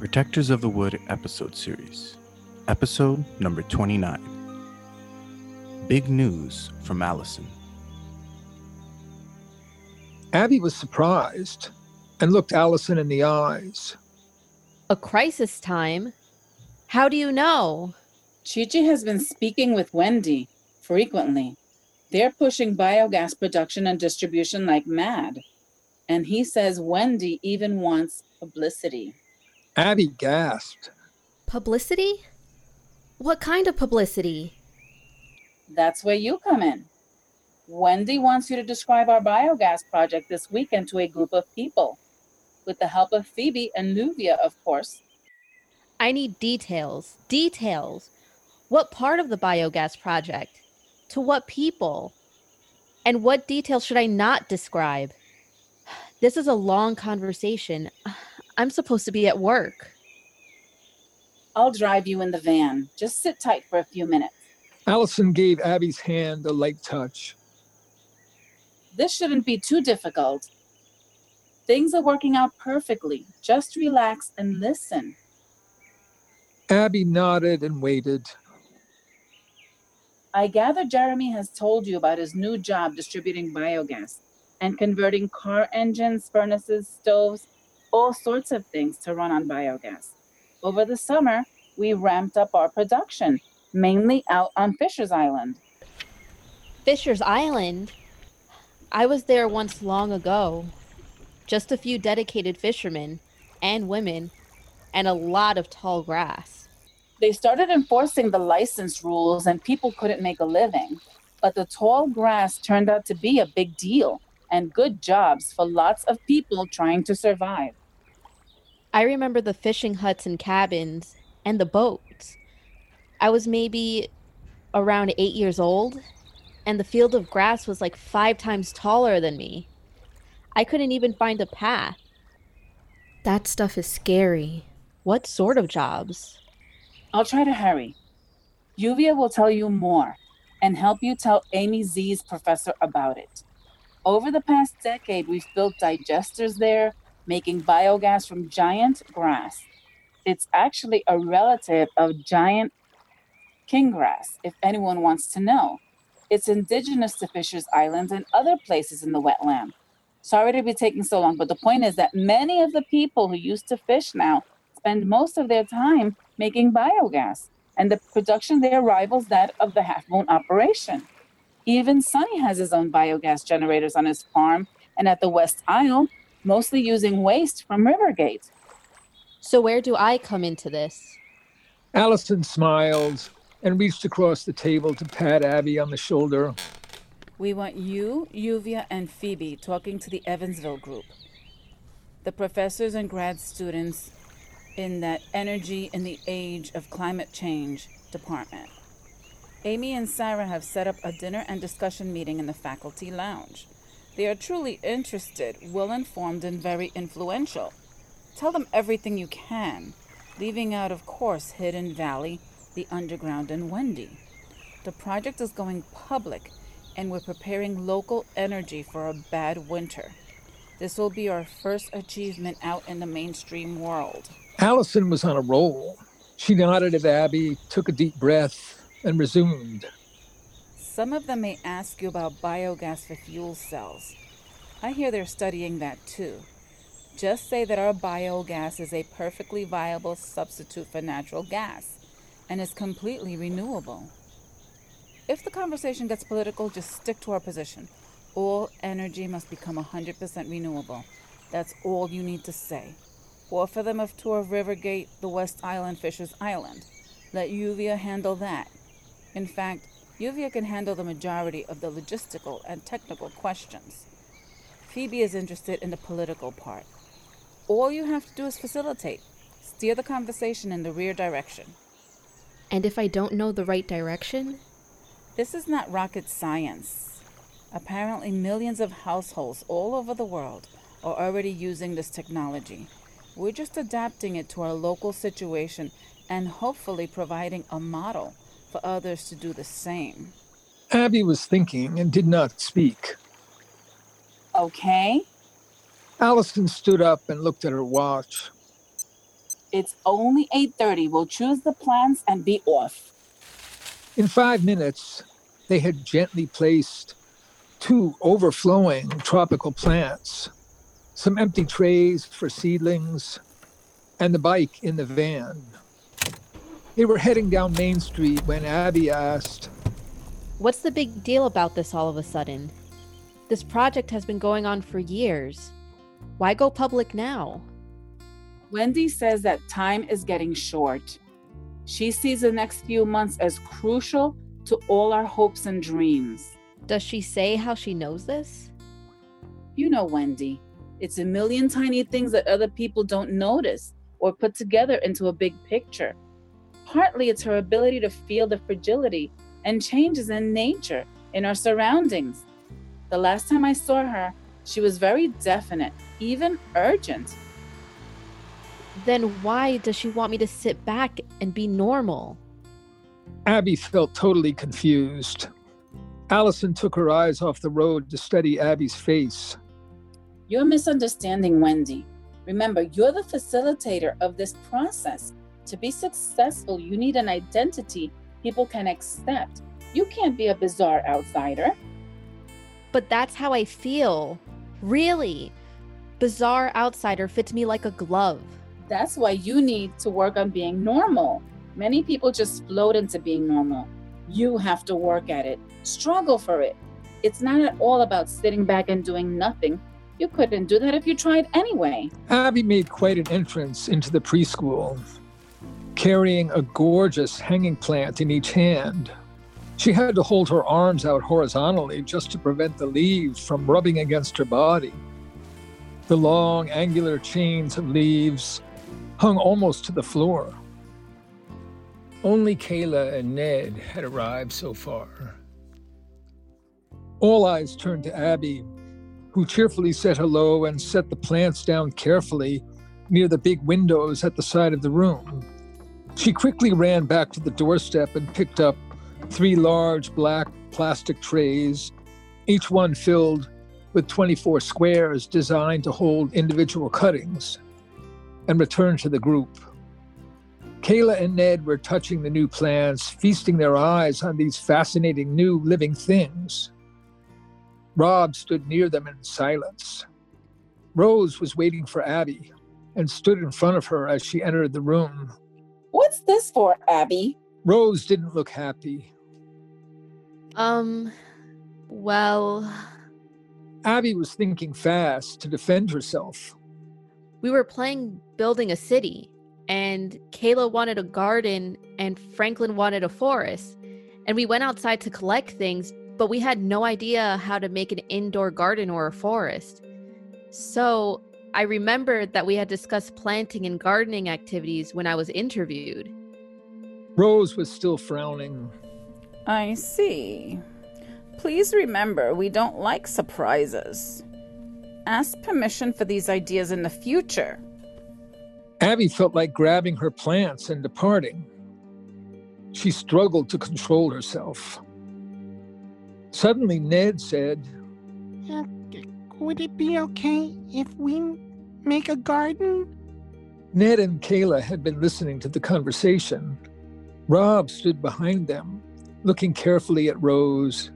Protectors of the Wood episode series, episode number 29. Big news from Allison. Abby was surprised and looked Allison in the eyes. A crisis time? How do you know? Chi-Chi has been speaking with Wendy frequently. They're pushing biogas production and distribution like mad. And he says Wendy even wants publicity. Abby gasped. Publicity? What kind of publicity? That's where you come in. Wendy wants you to describe our biogas project this weekend to a group of people, with the help of Phoebe and Nuvia, of course. I need details. Details. What part of the biogas project? To what people? And what details should I not describe? This is a long conversation. I'm supposed to be at work. I'll drive you in the van. Just sit tight for a few minutes. Allison gave Abby's hand a light touch. This shouldn't be too difficult. Things are working out perfectly. Just relax and listen. Abby nodded and waited. I gather Jeremy has told you about his new job distributing biogas and converting car engines, furnaces, stoves, all sorts of things to run on biogas. Over the summer, we ramped up our production, mainly out on Fisher's Island. Fisher's Island? I was there once long ago. Just a few dedicated fishermen and women, and a lot of tall grass. They started enforcing the license rules and people couldn't make a living. But the tall grass turned out to be a big deal and good jobs for lots of people trying to survive. I remember the fishing huts and cabins and the boats. I was maybe around eight years old, and the field of grass was like five times taller than me. I couldn't even find a path. That stuff is scary. What sort of jobs? I'll try to hurry. Yuvia will tell you more and help you tell Amy Z's professor about it. Over the past decade, we've built digesters there, making biogas from giant grass. It's actually a relative of giant king grass, if anyone wants to know. It's indigenous to Fisher's Island and other places in the wetland. Sorry to be taking so long, but the point is that many of the people who used to fish now spend most of their time making biogas, and the production there rivals that of the Half Moon operation. Even Sonny has his own biogas generators on his farm and at the West Isle, mostly using waste from Rivergate. So, where do I come into this? Allison smiled and reached across the table to pat Abby on the shoulder. We want you, Yuvia, and Phoebe talking to the Evansville group. The professors and grad students in that Energy in the Age of Climate Change department. Amy and Sarah have set up a dinner and discussion meeting in the faculty lounge. They are truly interested, well informed, and very influential. Tell them everything you can, leaving out, of course, Hidden Valley, the Underground, and Wendy. The project is going public, and we're preparing local energy for a bad winter. This will be our first achievement out in the mainstream world. Allison was on a roll. She nodded at Abby, took a deep breath, and resumed. Some of them may ask you about biogas for fuel cells. I hear they're studying that too. Just say that our biogas is a perfectly viable substitute for natural gas and is completely renewable. If the conversation gets political, just stick to our position. All energy must become 100% renewable. That's all you need to say. Offer them a tour of Rivergate, the West Island, Fisher's Island. Let Yuvia handle that. In fact, Yuvia can handle the majority of the logistical and technical questions. Phoebe is interested in the political part. All you have to do is facilitate, steer the conversation in the rear direction. And if I don't know the right direction? This is not rocket science. Apparently, millions of households all over the world are already using this technology. We're just adapting it to our local situation and hopefully providing a model for others to do the same. Abby was thinking and did not speak. Okay. Allison stood up and looked at her watch. It's only 8:30. We'll choose the plants and be off. In five minutes, they had gently placed two overflowing tropical plants, some empty trays for seedlings, and the bike in the van. They were heading down Main Street when Abby asked, What's the big deal about this all of a sudden? This project has been going on for years. Why go public now? Wendy says that time is getting short. She sees the next few months as crucial to all our hopes and dreams. Does she say how she knows this? You know, Wendy, it's a million tiny things that other people don't notice or put together into a big picture. Partly it's her ability to feel the fragility and changes in nature, in our surroundings. The last time I saw her, she was very definite, even urgent. Then why does she want me to sit back and be normal? Abby felt totally confused. Allison took her eyes off the road to study Abby's face. You're misunderstanding Wendy. Remember, you're the facilitator of this process. To be successful, you need an identity people can accept. You can't be a bizarre outsider. But that's how I feel. Really. Bizarre outsider fits me like a glove. That's why you need to work on being normal. Many people just float into being normal. You have to work at it, struggle for it. It's not at all about sitting back and doing nothing. You couldn't do that if you tried anyway. Abby made quite an entrance into the preschool, carrying a gorgeous hanging plant in each hand. She had to hold her arms out horizontally just to prevent the leaves from rubbing against her body. The long, angular chains of leaves hung almost to the floor. Only Kayla and Ned had arrived so far. All eyes turned to Abby, who cheerfully said hello and set the plants down carefully near the big windows at the side of the room. She quickly ran back to the doorstep and picked up three large black plastic trays, each one filled with 24 squares designed to hold individual cuttings and returned to the group. Kayla and Ned were touching the new plants, feasting their eyes on these fascinating new living things. Rob stood near them in silence. Rose was waiting for Abby and stood in front of her as she entered the room. What's this for, Abby? Rose didn't look happy. Um, well, Abby was thinking fast to defend herself. we were playing building a city, and Kayla wanted a garden, and Franklin wanted a forest. And we went outside to collect things, but we had no idea how to make an indoor garden or a forest. So I remembered that we had discussed planting and gardening activities when I was interviewed. Rose was still frowning. I see. Please remember, we don't like surprises. Ask permission for these ideas in the future. Abby felt like grabbing her plants and departing. She struggled to control herself. Suddenly, Ned said, would it be okay if we make a garden? Ned and Kayla had been listening to the conversation. Rob stood behind them, looking carefully at Rose.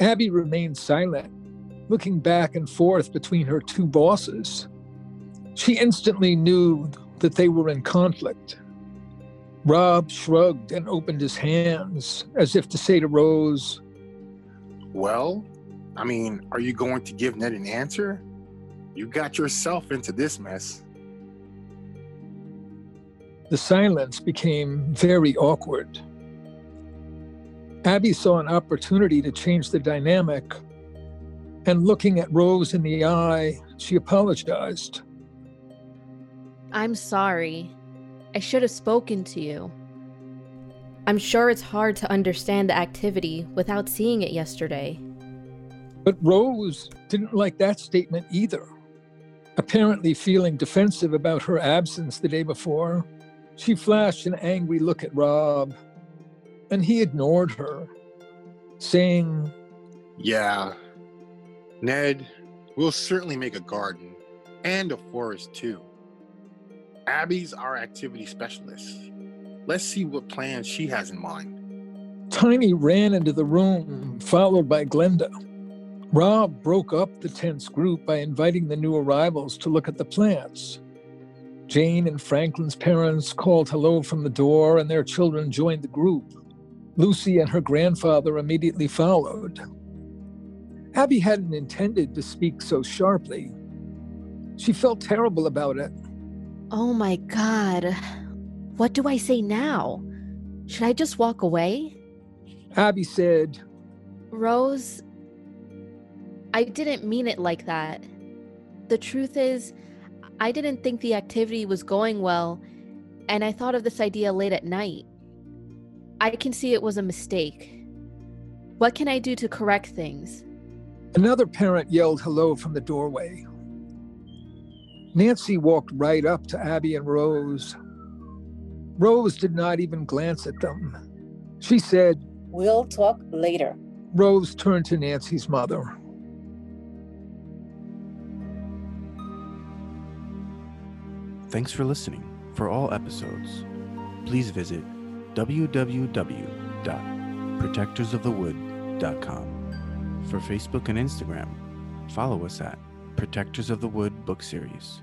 Abby remained silent, looking back and forth between her two bosses. She instantly knew that they were in conflict. Rob shrugged and opened his hands as if to say to Rose, Well, I mean, are you going to give Ned an answer? You got yourself into this mess. The silence became very awkward. Abby saw an opportunity to change the dynamic, and looking at Rose in the eye, she apologized. I'm sorry. I should have spoken to you. I'm sure it's hard to understand the activity without seeing it yesterday. But Rose didn't like that statement either. Apparently feeling defensive about her absence the day before, she flashed an angry look at Rob, and he ignored her, saying, Yeah. Ned, we'll certainly make a garden and a forest too. Abby's our activity specialist. Let's see what plans she has in mind. Tiny ran into the room, followed by Glenda. Rob broke up the tense group by inviting the new arrivals to look at the plants. Jane and Franklin's parents called hello from the door, and their children joined the group. Lucy and her grandfather immediately followed. Abby hadn't intended to speak so sharply. She felt terrible about it. Oh my god. What do I say now? Should I just walk away? Abby said, Rose, I didn't mean it like that. The truth is, I didn't think the activity was going well, and I thought of this idea late at night. I can see it was a mistake. What can I do to correct things? Another parent yelled hello from the doorway. Nancy walked right up to Abby and Rose. Rose did not even glance at them. She said, We'll talk later. Rose turned to Nancy's mother. Thanks for listening. For all episodes, please visit www.protectorsofthewood.com. For Facebook and Instagram, follow us at Protectors of the Wood Book Series.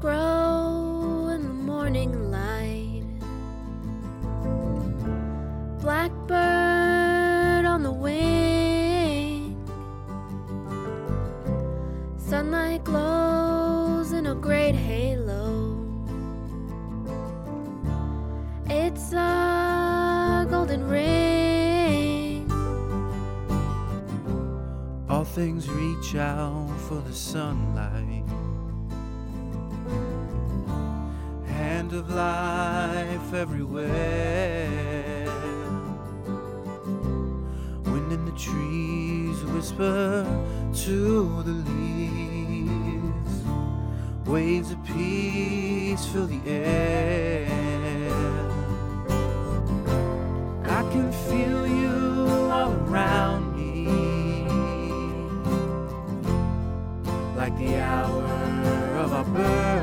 Grow in the morning light. Blackbird on the wing. Sunlight glows in a great halo. It's a golden ring. All things reach out for the sunlight. Of life everywhere. Wind in the trees whisper to the leaves. Waves of peace fill the air. I can feel you all around me like the hour of our birth.